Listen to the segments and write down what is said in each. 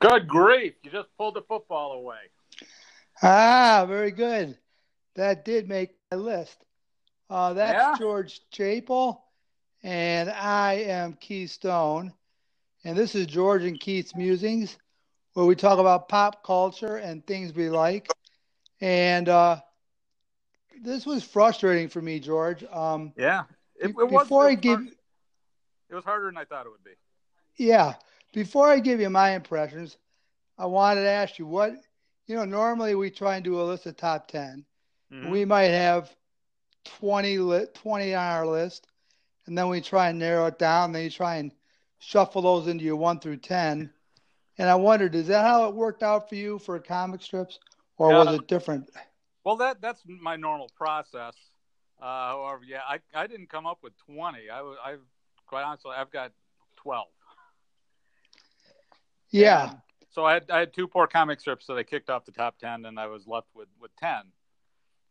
Good grief! You just pulled the football away. Ah, very good. That did make my list. Uh, that's Yeah? George Chapel, and I am Keith Stone. And this is George and Keith's Musings, where we talk about pop culture and things we like. And uh, this was frustrating for me, George. Um, Yeah. It, it was, before I was give, hard- it was harder than I thought it would be. yeah, before I give you my impressions, I wanted to ask you what, you know, normally we try and do a list of top 10. Mhm. we might have 20 li- 20 on our list and then we try and narrow it down then you try and shuffle those into your 1 through 10 and i wondered is that how it worked out for you for comic strips or was it different Well, that that's my normal process. Uh, however, yeah, I, I didn't come up with twenty. I was I quite honestly I've got twelve. Yeah And so I had I had two poor comic strips that I kicked off the top ten, and I was left with with ten.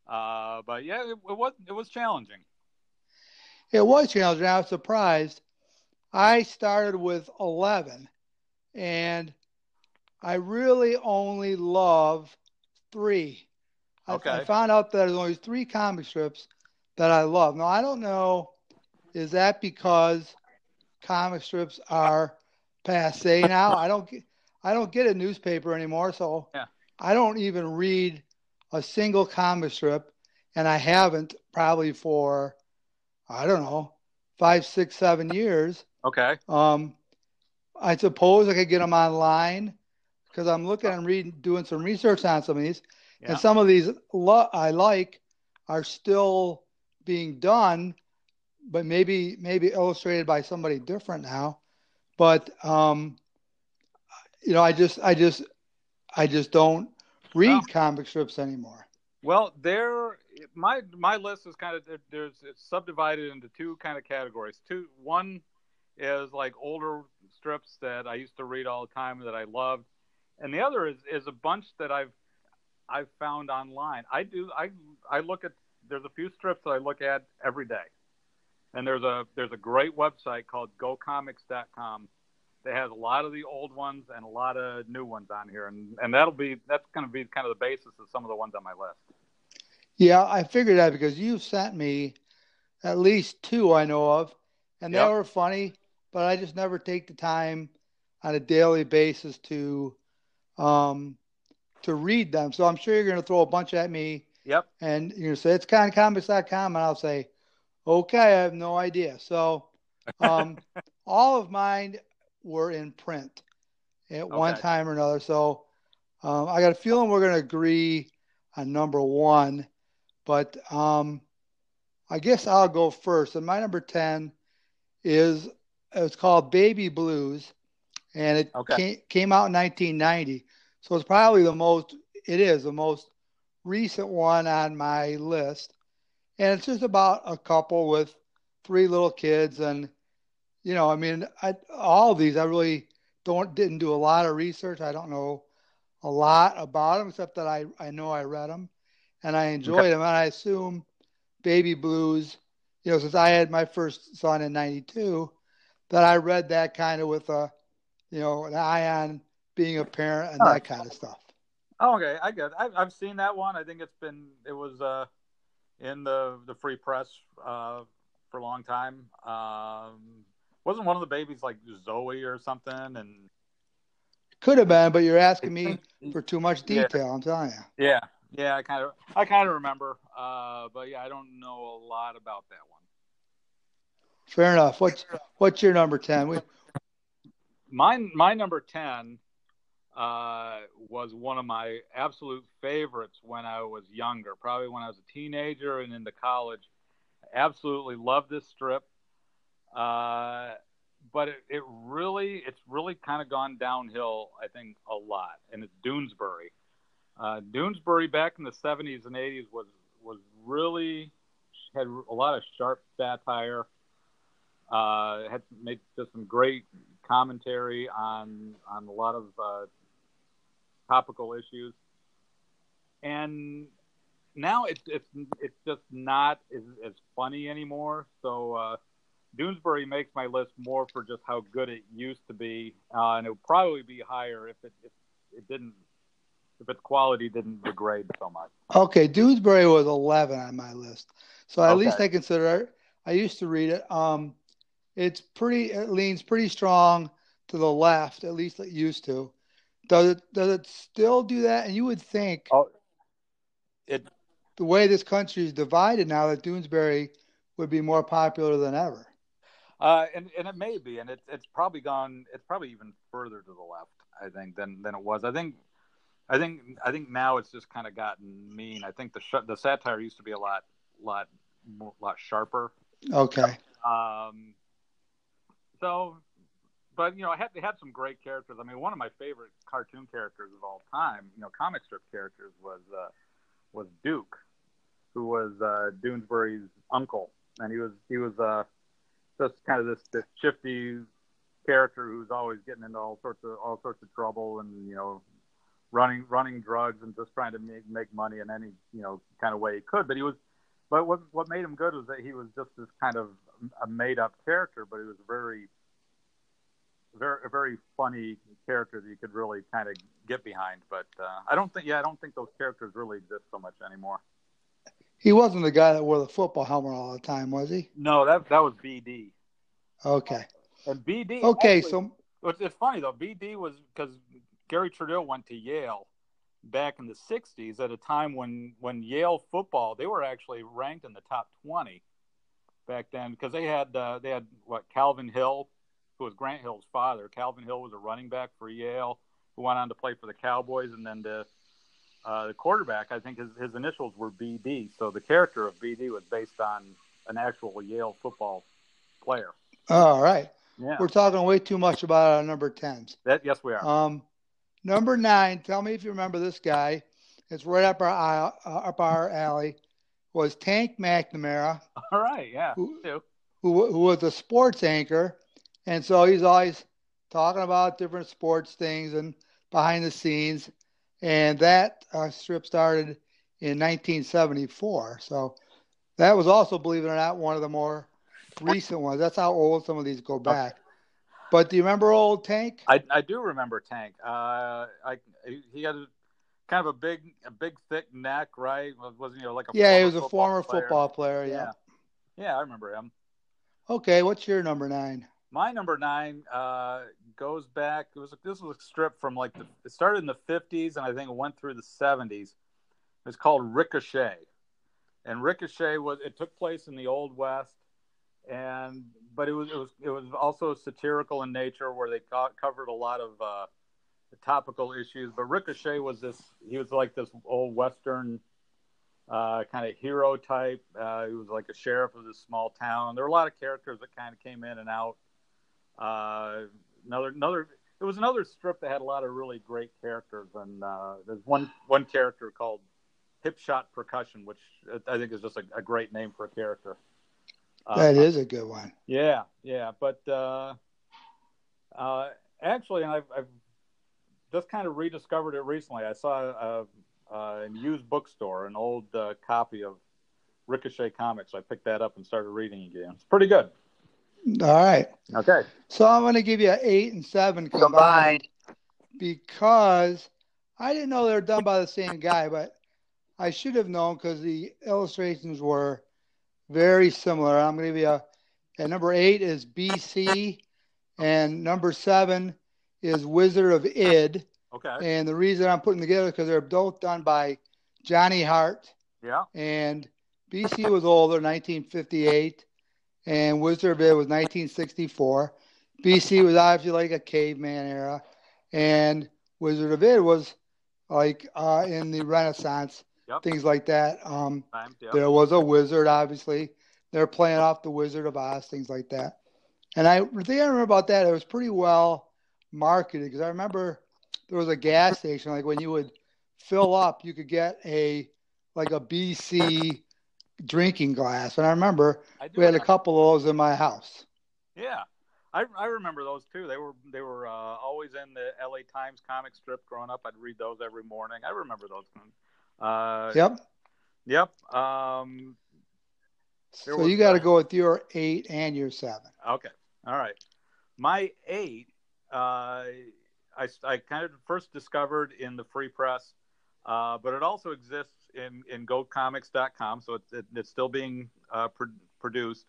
Uh, but yeah, it, it was it was challenging. it was challenging i was surprised i started with 11 and i really only love three I- I, found out that there's only three comic strips that I love. Now I don't know, is that because comic strips are passe now? I don't get I don't get a newspaper anymore, so Yeah. I don't even read a single comic strip, and I haven't probably for I don't know five, six, seven years. Okay. Um, I suppose I could get them online because I'm looking and reading, doing some research on some of these. Yeah. And some of these lo- I like are still being done, but maybe maybe illustrated by somebody different now. But um, you know, I just I just I just don't read Well- comic strips anymore. Well, there, my my list is kind of there's it's subdivided into two kind of categories. Two, one is like older strips that I used to read all the time that I loved, and the other is is a bunch that I've I've found online. I do I I look at there's a few strips that I look at every day, and there's a there's a great website called GoComics.com that has a lot of the old ones and a lot of new ones on here, and and that'll be that's going to be kind of the basis of some of the ones on my list. Yeah, I figured that because you've sent me at least two I know of, and they Yep. were funny, but I just never take the time on a daily basis to um to read them. So I'm sure you're going to throw a bunch at me Yep. and you're going to say it's GoComics.com and I'll say, "Okay, I have no idea." So um all of mine were in print at one time or another. So um, I got a feeling we're going to agree on number one, but um, I guess I'll go first. And my number 10 is it's called Baby Blues, and it Okay. came, came out in 1990. So it's probably the most, it is the most recent one on my list. And it's just about a couple with three little kids. And, you know, I mean, I, all of these, I really don't, didn't do a lot of research. I don't know a lot about them, except that I, I know I read them and I enjoyed Okay. them. And I assume Baby Blues, you know, since I had my first son in 92, that I read that kind of with a, you know, an eye on being a parent and All that kind of stuff. Oh, okay, I get. It. I've I've seen that one. I think it's been it was uh in the the free press uh for a long time. Um, wasn't one of the babies like Zoe or something? And Could have been, but you're asking me for too much Yeah. detail. I'm telling you. yeah, yeah, I kind of I kind of remember. Uh, but yeah, I don't know a lot about that one. Fair enough. What's what's your number ten? We, my my number 10 uh, was one of my absolute favorites when I was younger, probably when I was a teenager and into college. Absolutely loved this strip. Uh, but it, it really, it's really kind of gone downhill, I think, a lot. And it's Doonesbury. Uh, Doonesbury back in the 70s and 80s was, was really, had a lot of sharp satire. Uh, had made just some great commentary on on a lot of uh, topical issues, and now it's it's it's just not as, as funny anymore. So uh, Doonesbury makes my list more for just how good it used to be, uh, and it would probably be higher if it if it didn't if its quality didn't degrade so much. Okay, Doonesbury was 11 on my list, so at Okay. least I consider it. I used to read it. Um, it's pretty. It leans pretty strong to the left, at least it used to. Does it? Does it still do that? And you would think Oh, it the way this country is divided now that Doonesbury would be more popular than ever. uh, and and it may be, and it's it's probably gone. It's probably even further to the left, I think, than than it was. I think. I think I think now it's just kind of gotten mean. I think the sh- the satire used to be a lot lot more, lot sharper. Okay. Um, so, but you know, it had, it had some great characters. I mean, one of my favorite cartoon characters of all time, you know, comic strip characters was uh, was Duke, who was uh, Doonesbury's uncle, and he was he was uh, just kind of this this shifty character who's always getting into all sorts of all sorts of trouble, and you know, running running drugs and just trying to make make money in any you know kind of way he could. But he was but what what made him good was that he was just this kind of a made up character, but he was very very a very funny character that you could really kind of get behind. But uh, I don't think yeah I don't think those characters really exist so much anymore. He wasn't the guy that wore the football helmet all the time, was he? No, that that was BD Okay. and BD. Okay, actually- so It's, it's funny though. BD was because Garry Trudeau went to Yale back in the '60s at a time when when Yale football they were actually ranked in the top 20 back then because they had uh, they had what Calvin Hill, who was Grant Hill's father. Calvin Hill was a running back for Yale who went on to play for the Cowboys, and then the uh, the quarterback I think his his initials were BD. So the character of BD was based on an actual Yale football player. all right. Yeah, We're talking way too much about our number tens. that yes we are. Um, number nine. Tell me if you remember this guy. It's right up our aisle, uh, up our alley. Was Tank McNamara, All right, yeah. who, who who was a sports anchor, and so he's always talking about different sports things and behind the scenes. And that uh, strip started in 1974. So that was also, believe it or not, one of the more recent ones. That's how old some of these go back. But do you remember old Tank? I, I do remember Tank. Uh, I he had a, kind of a big a big thick neck, right? Wasn't he like a Yeah, he was a football former player? football player. Yeah. Yeah. yeah, I remember him. Okay, what's your number nine? My number nine uh, goes back. It was this was a strip from like the, it started in the fifties and I think it went through the seventies. It's called Rick O'Shay, and Rick O'Shay was it took place in the Old West, and but it was it was it was also satirical in nature where they co- covered a lot of uh, topical issues. But Rick O'Shay was this he was like this old Western uh, kind of hero type. Uh, he was like a sheriff of this small town. There were a lot of characters that kind of came in and out. Uh, another another it was another strip that had a lot of really great characters, and uh, there's one one character called Hipshot Percussion, which I think is just a, a great name for a character. Uh, That is a good one. yeah, yeah, but uh, uh, actually, and I've, I've just kind of rediscovered it recently. I saw a, used bookstore an old uh, copy of Rick O'Shay comics. I picked that up and started reading again. It's pretty good. All right. Okay. So I'm going to give you an eight and seven combined because I didn't know they were done by the same guy, but I should have known because the illustrations were very similar. I'm going to give you a, and number eight is BC, and number seven is Wizard of Id. Okay. And the reason I'm putting them together because they're both done by Johnny Hart, Yeah. and BC was older, 1958, and Wizard of Id was 1964. BC was obviously like a caveman era, and Wizard of Id was like uh, in the Renaissance, Yep. things like that. Um. Yeah. there was a wizard, obviously. They're playing off the Wizard of Oz, things like that. And I the thing I remember about that, it was pretty well marketed because I remember there was a gas station like when you would fill up, you could get a like a BC drinking glass. And I remember I we had a couple of those in my house. Yeah. I, I remember those too. They were they were uh, always in the L.A. Times comic strip growing up. I'd read those every morning. I remember those. Uh, Yep. Yep. Um, so you got to go with your eight and your seven. Okay. All right. My eight, uh, I, I kind of first discovered in the free press, uh, but it also exists in, in gocomics.com. So it's, it, it's still being uh, pro- produced.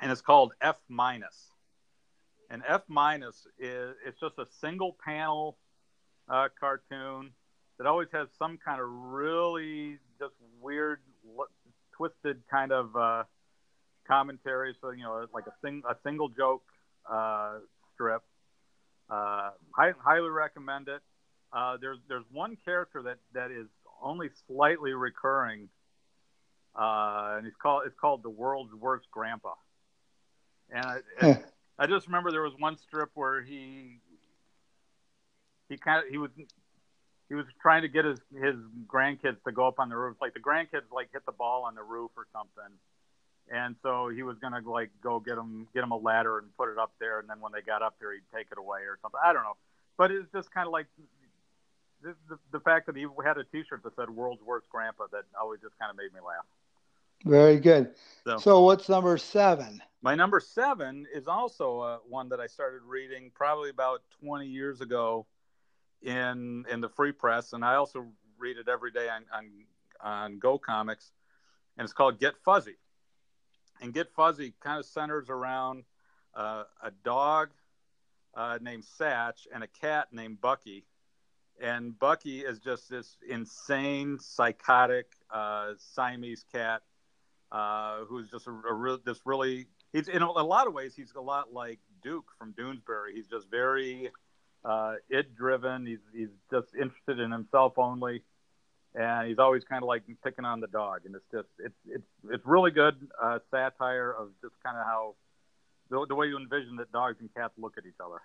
And it's called F minus. And F minus is it's just a single panel uh, cartoon that always has some kind of really just weird, twisted kind of uh, commentary. So you know, like a sing a single joke uh, strip. Uh, I highly recommend it. Uh, there's there's one character that, that is only slightly recurring, uh, and he's called it's called the world's worst grandpa. And I, I just remember there was one strip where he he kind of he was he was trying to get his his grandkids to go up on the roof. Like the grandkids like hit the ball on the roof or something, and so he was gonna like go get them get them a ladder and put it up there, and then when they got up there, he'd take it away or something. I don't know, but it's just kind of like the, the, the fact that he had a T-shirt that said "World's Worst Grandpa" that always just kind of made me laugh. Very good. So, so, what's number seven? My number seven is also uh, one that I started reading probably about 20 years ago in in the free press, and I also read it every day on on, on Go Comics, and it's called Get Fuzzy. And Get Fuzzy kind of centers around uh, a dog uh, named Satch and a cat named Bucky. And Bucky is just this insane, psychotic uh, Siamese cat uh, who's just a, a real, this really. He's in a, a lot of ways he's a lot like Duke from Doonesbury. He's just very uh, it driven. He's he's just interested in himself only, and he's always kind of like picking on the dog. And it's just it's it's it's really good uh, satire of just kind of how the, the way you envision that dogs and cats look at each other.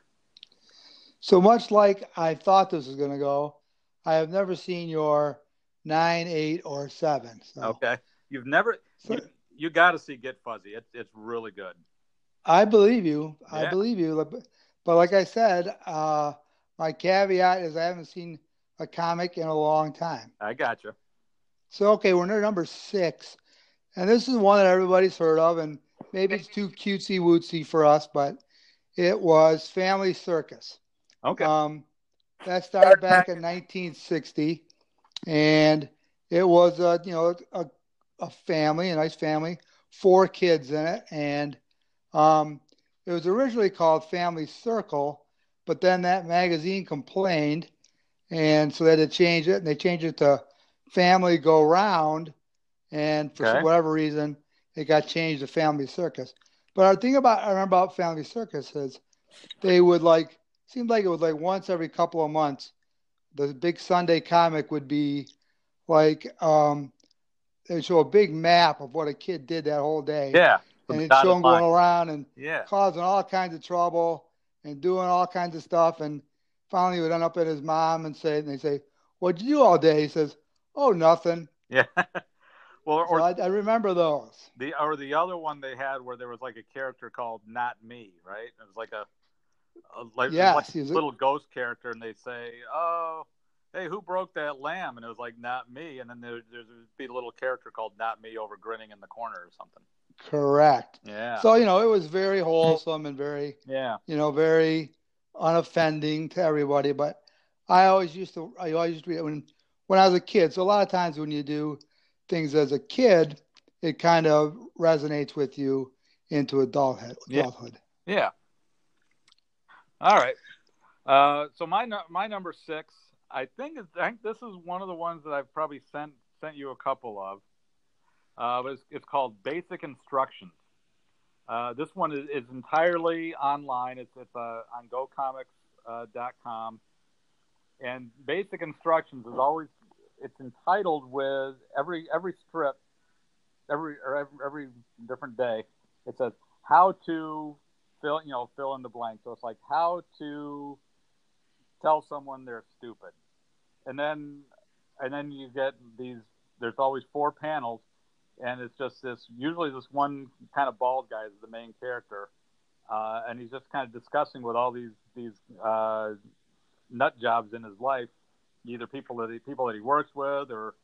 So much like I thought this was going to go, I have never seen your nine, eight, or seven. So. Okay, you've never so, you, you got to see Get Fuzzy. It's it's really good. I believe you. Yeah. I believe you. But like I said, uh, my caveat is I haven't seen a comic in a long time. I got you. So okay, we're near number six, and this is one that everybody's heard of, and maybe it's too cutesy wootsy for us, but it was Family Circus. Okay. Um, that started back in 1960, and it was a you know a, a family, a nice family, four kids in it, and um, it was originally called Family Circle, but then that magazine complained, and so they had to change it, and they changed it to Family Go Round, and for okay. whatever reason, it got changed to Family Circus. But our thing about I remember about Family Circus is they would like seemed like it was like once every couple of months, the big Sunday comic would be like um, they'd show a big map of what a kid did that whole day. Yeah and it's show him going around and yeah. causing all kinds of trouble and doing all kinds of stuff. And finally, he would end up at his mom and say, and they say, "What'd you do all day?" He says, "Oh, nothing." Yeah. well, or so I, I, remember those. The or the other one they had where there was like a character called Not Me, right? It was like a Uh, like, yes, like a little ghost character, and they say, "Oh." Hey, who broke that lamb? And it was like, not me. And then there, there'd be a little character called Not Me over grinning in the corner or something. Correct. Yeah. So you know, it was very wholesome and very yeah, you know, very unoffending to everybody. But I always used to, I always used to read it when when I was a kid. So a lot of times when you do things as a kid, it kind of resonates with you into adulthood. adulthood. Yeah. yeah. All right. Uh, so my my number six, I think I think this is one of the ones that I've probably sent sent you a couple of. Uh, but it's, it's, called Basic Instructions. Uh, this one is, is, entirely online. It's, it's uh, on GoComics.com. Uh, and Basic Instructions is always it's entitled with every every strip, every or every, every different day. It says how to fill you know fill in the blank. So it's like how to tell someone they're stupid, and then and then you get these. There's always four panels and it's just this usually this one kind of bald guy is the main character, uh, and he's just kind of discussing with all these these uh, nut jobs in his life, either people that he, people that he works with or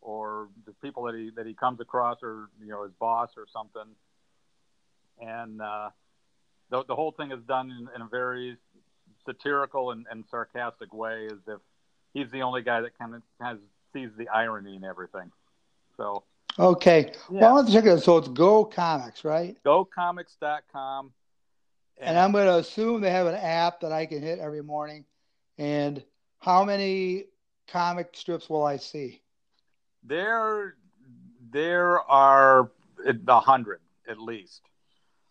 or the people that he that he comes across, or you know his boss or something. And uh, the the whole thing is done in, in a very satirical and, and sarcastic way, as if he's the only guy that kind of has sees the irony in everything. So okay, yeah. well, I want to check it out. So it's Go Comics, right? GoComics.com. And, and I'm going to assume they have an app that I can hit every morning. And how many comic strips will I see? There, there are a hundred at least.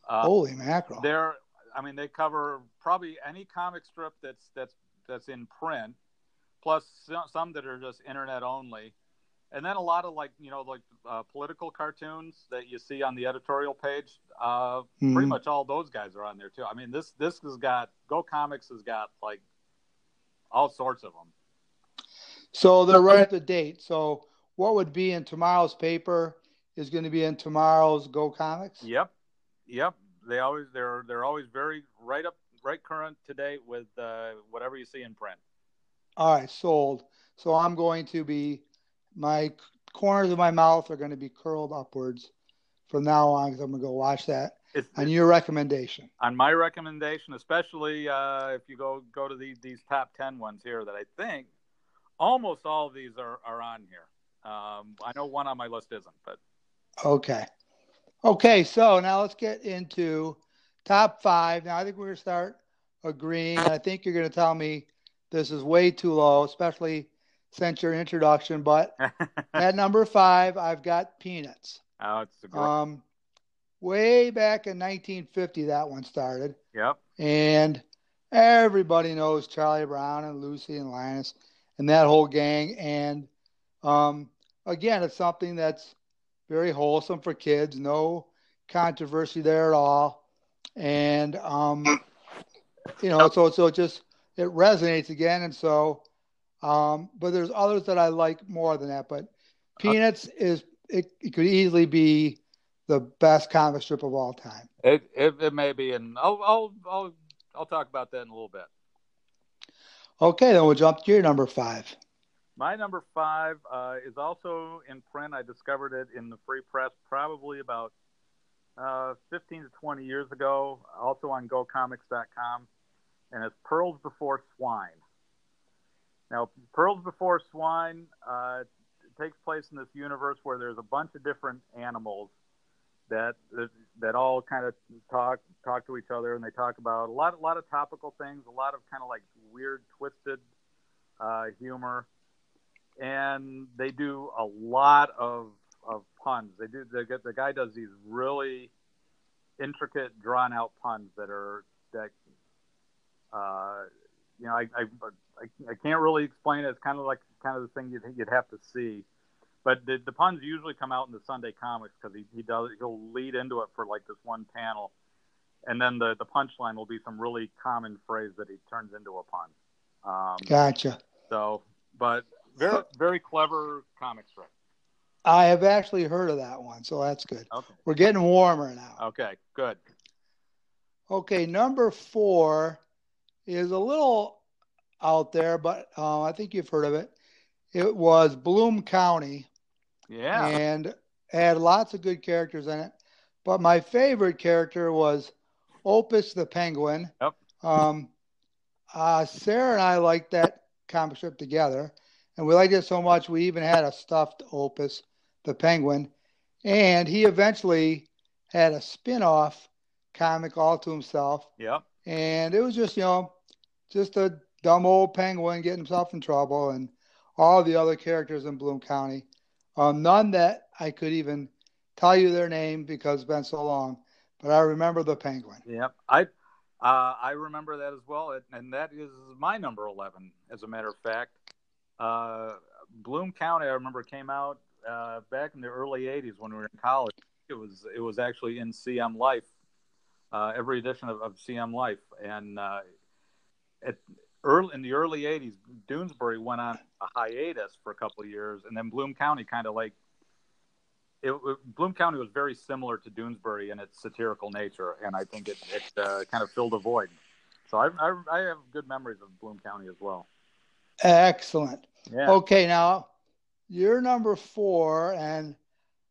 Uh, Holy mackerel! There, I mean, they cover probably any comic strip that's that's that's in print, plus some that are just internet only, and then a lot of like you know like uh, political cartoons that you see on the editorial page. Uh, mm-hmm. Pretty much all those guys are on there too. I mean, this this has got Go Comics has got like all sorts of them. So they're right at the date. So what would be in tomorrow's paper is going to be in tomorrow's Go Comics. Yep, yep. They always they're they're always very right up right current today with uh, whatever you see in print. All right, sold. So I'm going to be my corners of my mouth are going to be curled upwards from now on because I'm going to go watch that. It's, on your recommendation. On my recommendation, especially uh, if you go go to these these top ten ones here that I think almost all of these are, are on here. Um, I know one on my list isn't, but okay, okay. So now let's get into top five. Now I think we're going to start agreeing. I think you're going to tell me this is way too low, especially since your introduction. But at number five, I've got Peanuts. Oh, it's a great. Um, way back in 1950, that one started. Yep. And everybody knows Charlie Brown and Lucy and Linus and that whole gang. And um, again, it's something that's very wholesome for kids. No controversy there at all. And um, you know, so so it just it resonates again. And so, um, but there's others that I like more than that. But Peanuts is it, it could easily be the best comic strip of all time. It it, it may be, and I'll, I'll I'll I'll talk about that in a little bit. Okay, then we'll jump to your number five. My number five uh, is also in print. I discovered it in the free press probably about uh, 15 to 20 years ago, also on GoComics.com, and it's Pearls Before Swine. Now, Pearls Before Swine uh, takes place in this universe where there's a bunch of different animals that that all kind of talk talk to each other, and they talk about a lot a lot of topical things, a lot of kind of like weird, twisted uh, humor, and they do a lot of of puns. They do the the guy does these really intricate, drawn out puns that are that uh, you know I, I I can't really explain it. It's kind of like kind of the thing you'd you'd have to see but the, the puns usually come out in the Sunday comics because he, he does he'll lead into it for like this one panel, and then the the punchline will be some really common phrase that he turns into a pun. Um, gotcha. So, but very very clever comic strip. I have actually heard of that one, so that's good. Okay. We're getting warmer now. Okay, good. Okay, number four is a little out there, but uh, I think you've heard of it. It was Bloom County, yeah. And had lots of good characters in it. But my favorite character was Opus the Penguin. Yep. Um, uh, Sarah and I liked that comic strip together. And we liked it so much, we even had a stuffed Opus, the Penguin. And he eventually had a spin off comic all to himself. Yep. And it was just, you know, just a dumb old penguin getting himself in trouble and all the other characters in Bloom County. Um, none that I could even tell you their name because it's been so long, but I remember the penguin. Yep, I uh, I remember that as well, and that is my number eleven, as a matter of fact. Uh, Bloom County, I remember came out uh, back in the early '80s when we were in college. It was it was actually in CM Life, uh, every edition of, of, CM Life, and uh, it, early in the early 80s doonesbury went on a hiatus for a couple of years. And then bloom county kind of like it, it, bloom county was very similar to doonesbury in its satirical nature. And i think it, it uh, kind of filled a void. So I, I, I, have good memories of bloom county as well excellent yeah. okay now You're number four, and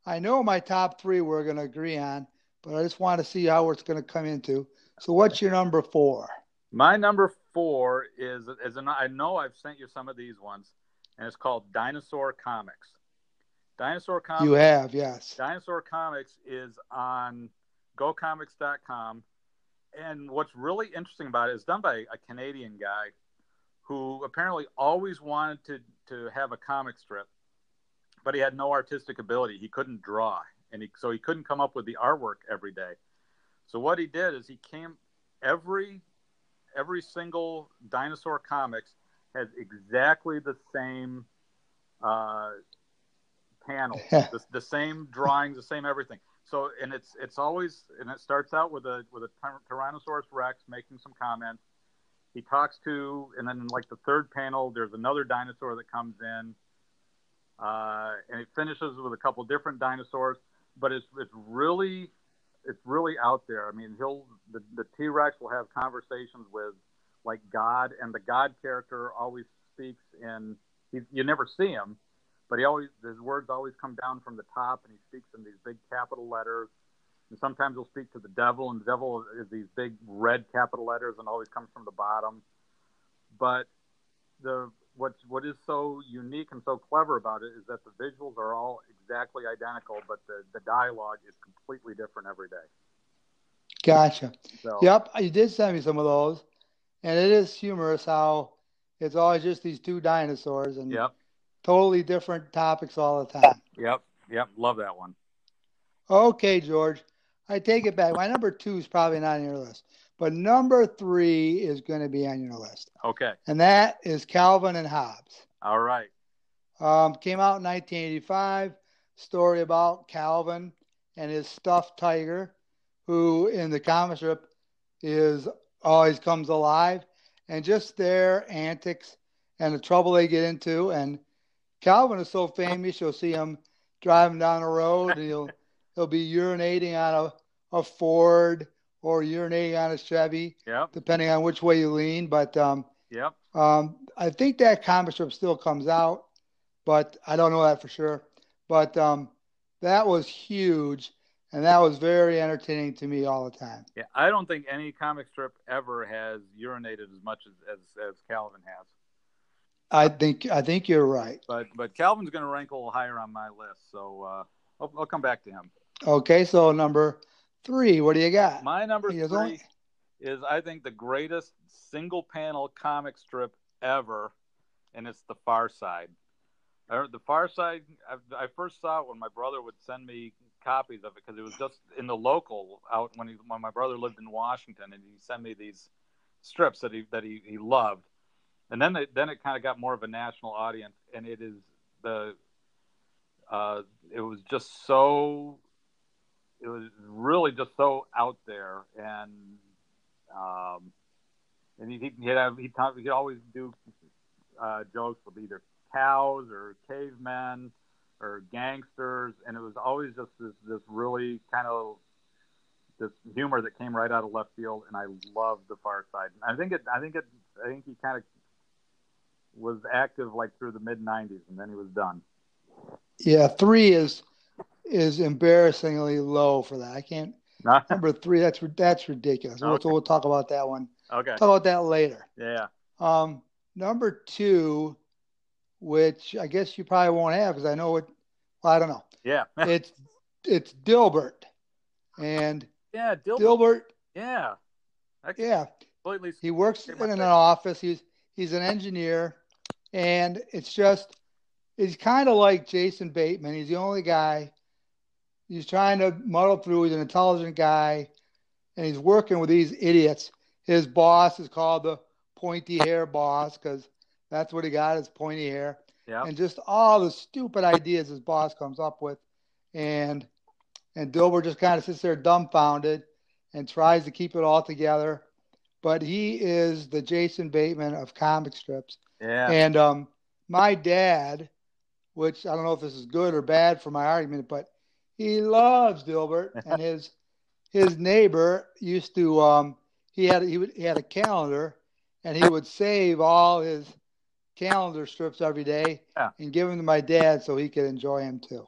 I know my top three we're going to agree on, but I just want to see how it's going to come into. So, what's your number four? My number four is is an, I know I've sent you some of these ones, and it's called Dinosaur Comics. Dinosaur Comics. You have, yes. Dinosaur Comics is on GoComics.com, and what's really interesting about it is done by a Canadian guy who apparently always wanted to to have a comic strip, but he had no artistic ability. He couldn't draw, and he, so he couldn't come up with the artwork every day. So what he did is he came every every single dinosaur comics has exactly the same uh, panels, the, the, same drawings, the same everything. So and it's it's always and it starts out with a with a Tyrannosaurus Rex making some comments. He talks to and then like the third panel, there's another dinosaur that comes in, uh, and it finishes with a couple different dinosaurs. But it's it's really it's really out there. I mean, he'll the, the T Rex will have conversations with like God, and the God character always speaks in. He, you never see him, but he always his words always come down from the top, and he speaks in these big capital letters. And sometimes he'll speak to the devil, and the devil is these big red capital letters, and always comes from the bottom. But the what what is so unique and so clever about it is that the visuals are all exactly identical, but the, the dialogue is completely different every day. Gotcha. So, yep, you did send me some of those, and it is humorous how it's always just these two dinosaurs and yep. totally different topics all the time. Yep, yep, love that one. Okay, George, I take it back. My number two is probably not on your list. But number three is going to be on your list. Okay. And that is Calvin and Hobbes. All right. Um, came out in 1985. Story about Calvin and his stuffed tiger, who in the comic strip is always comes alive, and just their antics and the trouble they get into. And Calvin is so famous, you'll see him driving down the road, and he'll he'll be urinating on a, a Ford or urinating on a Chevy, yep. depending on which way you lean. But um, yep. um, I think that comic strip still comes out, but I don't know that for sure. But um, that was huge, and that was very entertaining to me all the time. Yeah, I don't think any comic strip ever has urinated as much as as, as Calvin has. I think I think you're right. But but Calvin's going to rank a little higher on my list, so uh, I'll, I'll come back to him. Okay, so number three. What do you got? My number three only... is, I think, the greatest single panel comic strip ever, and it's The Far Side. The Far Side, I, I first saw it when my brother would send me copies of it because it was just in the local out when he when my brother lived in Washington, and he sent me these strips that he that he, he loved, and then it, then it kind of got more of a national audience, and it is the uh, it was just so it was really just so out there, and um, and he he'd have he'd, he'd always do uh, jokes with either cows or cavemen or gangsters, and it was always just this this really kind of this humor that came right out of left field, and I loved the Far Side. I think it I think it I think he kind of was active like through the mid '90s, and then he was done. Yeah, three is is embarrassingly low for that. I can't. number three, that's that's ridiculous. Okay. So we'll talk about that one. Okay. Talk about that later. Yeah. Um, number two, which I guess you probably won't have because I know it. Well, I don't know. Yeah. it's it's Dilbert, and yeah, Dilbert. Dilbert yeah. yeah. Completely. He works in an office. He's he's an engineer, and it's just he's kind of like Jason Bateman. He's the only guy he's trying to muddle through. He's an intelligent guy, and he's working with these idiots. His boss is called the pointy hair boss because that's what he got is pointy hair. Yeah. And just all the stupid ideas his boss comes up with, and and Dilbert just kind of sits there dumbfounded and tries to keep it all together. But he is the Jason Bateman of comic strips. Yeah. And um, my dad, which I don't know if this is good or bad for my argument, but he loves Dilbert, and his his neighbor used to um, he had he would he had a calendar, and he would save all his calendar strips every day Yeah. and give them to my dad so he could enjoy them too.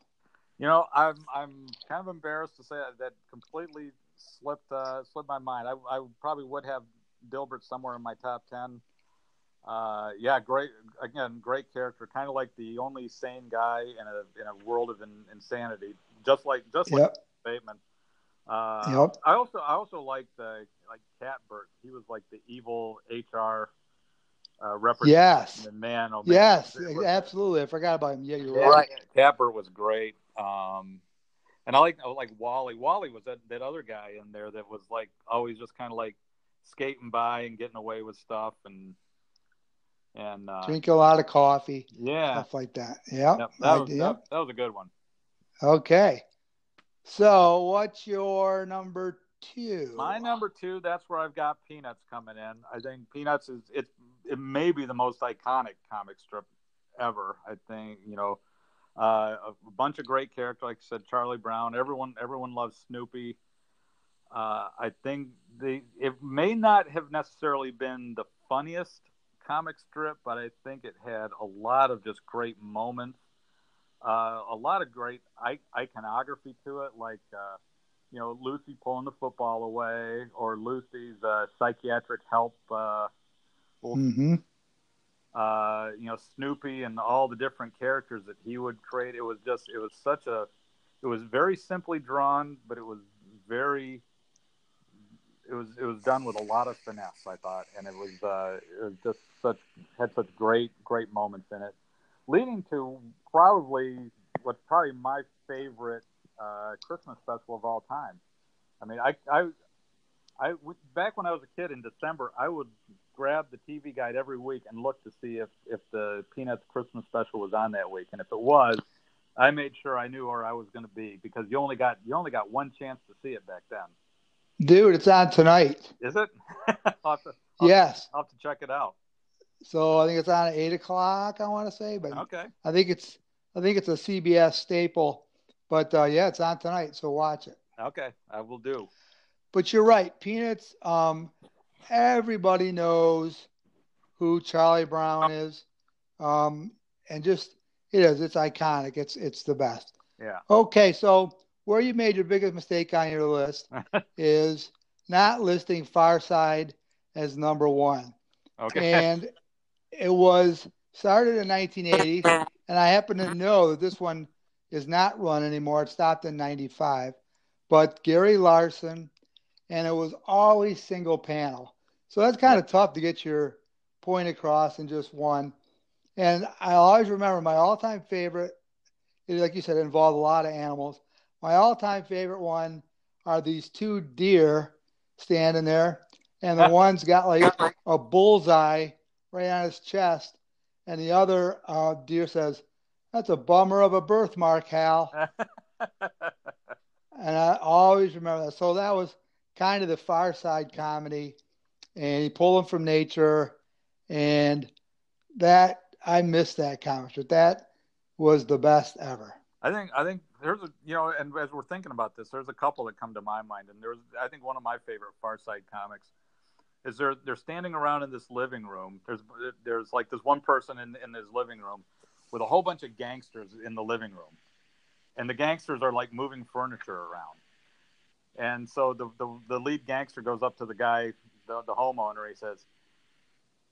You know, I'm I'm kind of embarrassed to say that, that completely slipped uh, slipped my mind. I, I probably would have Dilbert somewhere in my top ten. Uh, yeah, great again, great character. Kind of like the only sane guy in a in a world of in, insanity, just like just like Yep. Bateman. Uh, Yep. I also I also liked uh, like Catbert. He was like the evil HR uh, representative. Yes. Man, oh man, Yes, was- absolutely. I forgot about him. Yeah, you're yeah, right. Tapper was great. Um, and I like I like Wally. Wally was that, that other guy in there that was like always just kind of like skating by and getting away with stuff and and uh, Drink a lot of coffee, yeah, stuff like that. Yep. Yep, that was yep. that, that was a good one. Okay. So, what's your number two? My number two, that's where I've got Peanuts coming in. I think Peanuts is it. It may be the most iconic comic strip ever. I think you know uh, a bunch of great characters. Like I said, Charlie Brown. Everyone everyone loves Snoopy. Uh, I think the it may not have necessarily been the funniest comic strip, but I think it had a lot of just great moments. Uh, a lot of great iconography to it, like uh, you know Lucy pulling the football away, or Lucy's uh, psychiatric help. Uh, well, hmm uh, you know Snoopy and all the different characters that he would create. It was just it was such a it was very simply drawn, but it was very it was it was done with a lot of finesse. I thought, and it was uh, it was just such had such great great moments in it, leading to probably what's probably my favorite uh, Christmas special of all time. I mean, I I I back when I was a kid in December, I would grab the TV guide every week and look to see if if the Peanuts Christmas special was on that week, and if it was, I made sure I knew where I was going to be because you only got you only got one chance to see it back then. Dude, it's on tonight. Is it? I'll, to, I'll, Yes. I'll have to check it out. So I think it's on at eight o'clock. I want to say, but Okay. I think it's I think it's a CBS staple. But uh, yeah, it's on tonight, so watch it. Okay, I will do. But you're right, Peanuts. Um, everybody knows who Charlie Brown is, um, and just it is. It's iconic. It's it's the best. Yeah. Okay, so where you made your biggest mistake on your list is not listing Far Side as number one, Okay. and it was started in 1980, and I happen to know that this one is not run anymore. It stopped in 95, but Gary Larson, and it was always single panel. So that's kind of tough to get your point across in just one. And I always remember my all-time favorite, like you said, involved a lot of animals. My all-time favorite one are these two deer standing there, and the one's got like a bullseye his chest, and the other uh, deer says, "That's a bummer of a birthmark, Hal." and I always remember that. So that was kind of the Far Side comedy, and he pulled them from nature, and that I missed that comic strip. That was the best ever. I think I think there's a you know, and as we're thinking about this, there's a couple that come to my mind, and there's I think one of my favorite Far Side comics is they're they're standing around in this living room. There's there's like this one person in in this living room with a whole bunch of gangsters in the living room, and the gangsters are like moving furniture around. And so the the, the lead gangster goes up to the guy, the, the homeowner. He says,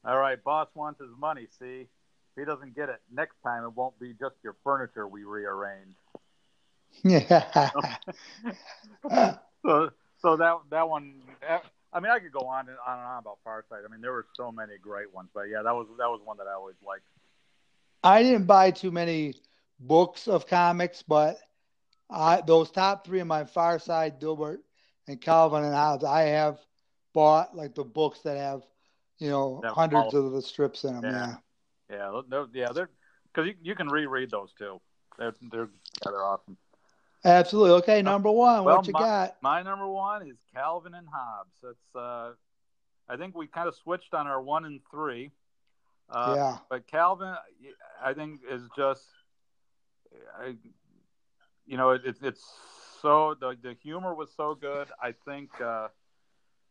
"All right, boss wants his money. See, if he doesn't get it next time, it won't be just your furniture we rearrange." Yeah. so so that that one I mean I could go on and on and on about Far Side. I mean there were so many great ones, but yeah, that was that was one that I always liked. I didn't buy too many books of comics, but I those top three in my Far Side, Dilbert and Calvin and Hobbes, I have bought like the books that have, you know, Yeah, hundreds all- of the strips in them. Yeah. Yeah. Yeah, they're, yeah, they're because you, you can reread those too. They're they're yeah, they're awesome. Absolutely. Okay, number one, Well, what you my- got? My number one is Calvin and Hobbes. That's uh, I think we kind of switched on our one and three. Uh, yeah. but Calvin, I think is just, I, you know, it, it, it's so the the humor was so good. I think uh,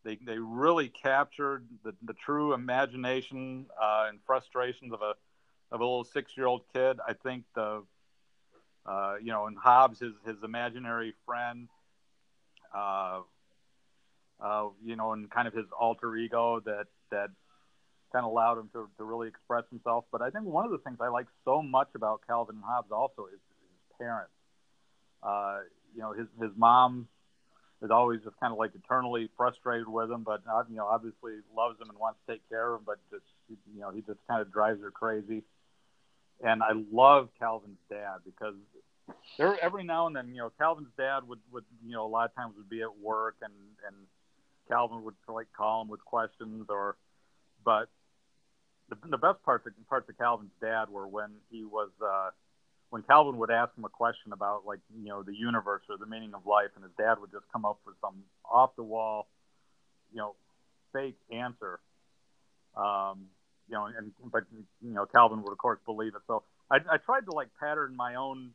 they they really captured the, the true imagination uh, and frustrations of a of a little six year old kid. I think the uh, you know, and Hobbes, his his imaginary friend, uh, uh, you know, and kind of his alter ego that that kind of allowed him to, to really express himself. But I think one of the things I like so much about Calvin and Hobbes also is his parents. Uh, you know, his his mom is always just kind of like eternally frustrated with him, but uh, you know, obviously loves him and wants to take care of him, but just you know, he just kind of drives her crazy. And I love Calvin's dad because there every now and then, you know, Calvin's dad would would you know a lot of times would be at work and and Calvin would like call him with questions or, but the the best parts of, parts of Calvin's dad were when he was. uh when Calvin would ask him a question about like you know the universe or the meaning of life, and his dad would just come up with some off the wall, you know, fake answer. Um, you know, and but you know Calvin would of course believe it. So I, I tried to like pattern my own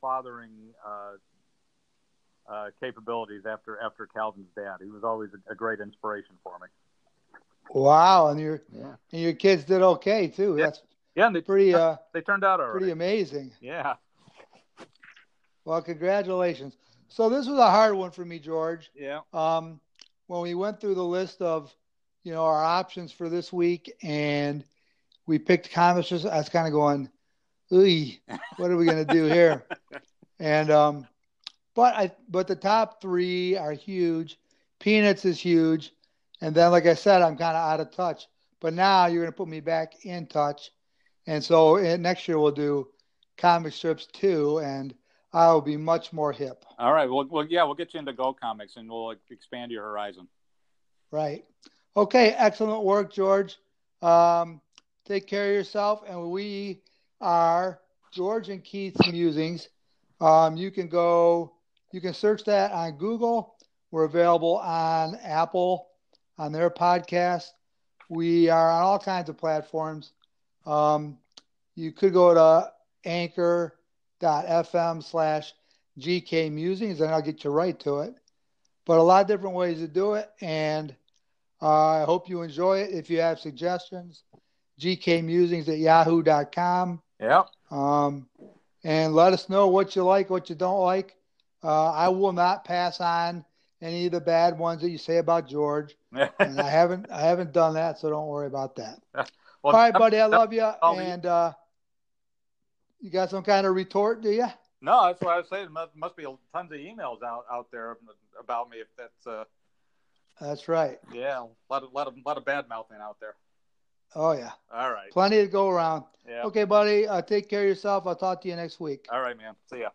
fathering uh, uh, capabilities after after Calvin's dad. He was always a, a great inspiration for me. Wow, and your yeah. and your kids did okay too. Yeah. That's yeah, and they pretty. Uh, they turned out all pretty right. amazing. Yeah. Well, congratulations. So this was a hard one for me, George. Yeah. Um, when we went through the list of, you know, our options for this week, and we picked comics, I was kind of going, "Ooh, what are we going to do here?" and um, but I, but the top three are huge. Peanuts is huge, and then, like I said, I'm kind of out of touch. But now you're going to put me back in touch and so next year we'll do comic strips too, and I'll be much more hip. All right. Well, well, yeah, we'll get you into GoComics, and we'll expand your horizon. Right. Okay. Excellent work, George. Um, take care of yourself, and we are George and Keith's musings. Um, you can go. You can search that on Google. We're available on Apple, on their podcast. We are on all kinds of platforms. Um, you could go to anchor.fm slash GK Musings and I'll get you right to it. But a lot of different ways to do it. And uh, I hope you enjoy it. If you have suggestions, gkmusings at yahoo.com. Yeah. Um, and let us know what you like, what you don't like. Uh, I will not pass on any of the bad ones that you say about George. and I haven't I haven't done that, so don't worry about that. Well, All right, buddy. I love you. And uh, you got some kind of retort, do you? No, that's what I was saying. Must, must be tons of emails out, out there about me if that's. Uh, that's right. Yeah, a lot of lot of lot of bad mouthing out there. Oh yeah. All right. Plenty to go around. Yeah. Okay, buddy. Uh, take care of yourself. I'll talk to you next week. All right, man. See ya.